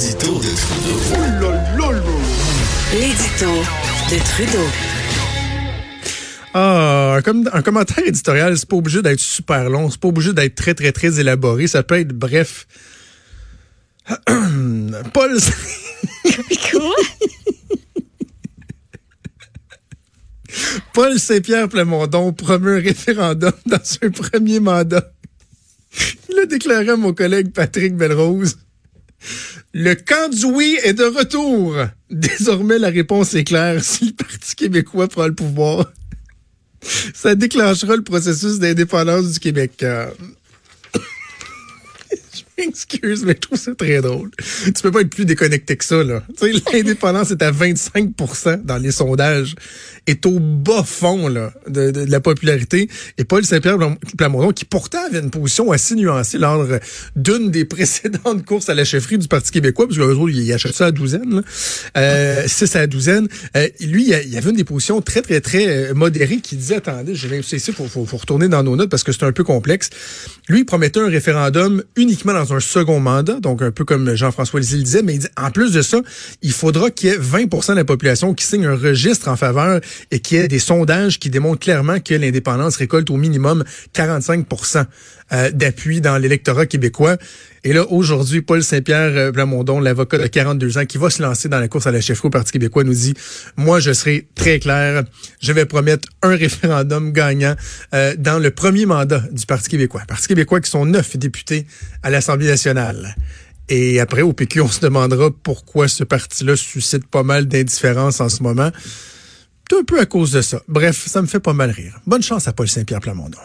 L'édito de Trudeau. L'édito de Trudeau. Ah, un, com- un commentaire éditorial, c'est pas obligé d'être super long, c'est pas obligé d'être très, très, très élaboré. Ça peut être bref. Paul. Quoi? Paul Saint-Pierre Plamondon promeut un référendum dans son premier mandat. Il a déclaré à mon collègue Patrick Belrose. Le camp du oui est de retour. Désormais, la réponse est claire. Si le Parti québécois prend le pouvoir, ça déclenchera le processus d'indépendance du Québec. Euh, Je m'excuse, mais je trouve ça très drôle. Tu peux pas être plus déconnecté que ça, là. Tu sais, l'indépendance est à 25% dans les sondages, est au bas fond, là, de, de- de la popularité. Et Paul Saint-Pierre Plam- Plamondon, qui pourtant avait une position assez nuancée lors d'une des précédentes courses à la chefferie du Parti québécois, parce que eux autres, ils achètent ça à douzaine, là. Euh, six à la douzaine. Euh, lui, il y avait une des positions très, très, très euh, modérées qui disait, attendez, je vais ici, faut, faut, faut retourner dans nos notes parce que c'est un peu complexe. Lui, il promettait un référendum uniquement dans un second mandat, donc un peu comme Jean-François Lisée le disait, mais il dit, en plus de ça, il faudra qu'il y ait 20 de la population qui signe un registre en faveur et qu'il y ait des sondages qui démontrent clairement que l'indépendance récolte au minimum 45 euh, d'appui dans l'électorat québécois. Et là, aujourd'hui, Paul Saint-Pierre euh, Plamondon, l'avocat de 42 ans, qui va se lancer dans la course à la chefferie au Parti québécois, nous dit, moi, je serai très clair, je vais promettre un référendum gagnant euh, dans le premier mandat du Parti québécois. Parti québécois qui sont neuf députés à l'Assemblée Et après, au PQ, on se demandera pourquoi ce parti-là suscite pas mal d'indifférence en ce moment. C'est un peu à cause de ça. Bref, ça me fait pas mal rire. Bonne chance à Paul Saint-Pierre Plamondon.